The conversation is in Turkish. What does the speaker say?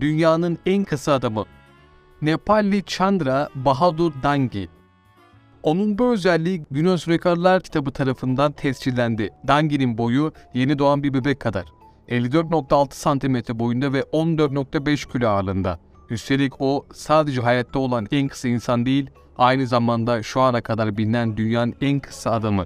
dünyanın en kısa adamı. Nepalli Chandra Bahadur Dangi. Onun bu özelliği Guinness Rekorlar kitabı tarafından tescillendi. Dangi'nin boyu yeni doğan bir bebek kadar. 54.6 cm boyunda ve 14.5 kilo ağırlığında. Üstelik o sadece hayatta olan en kısa insan değil, aynı zamanda şu ana kadar bilinen dünyanın en kısa adamı.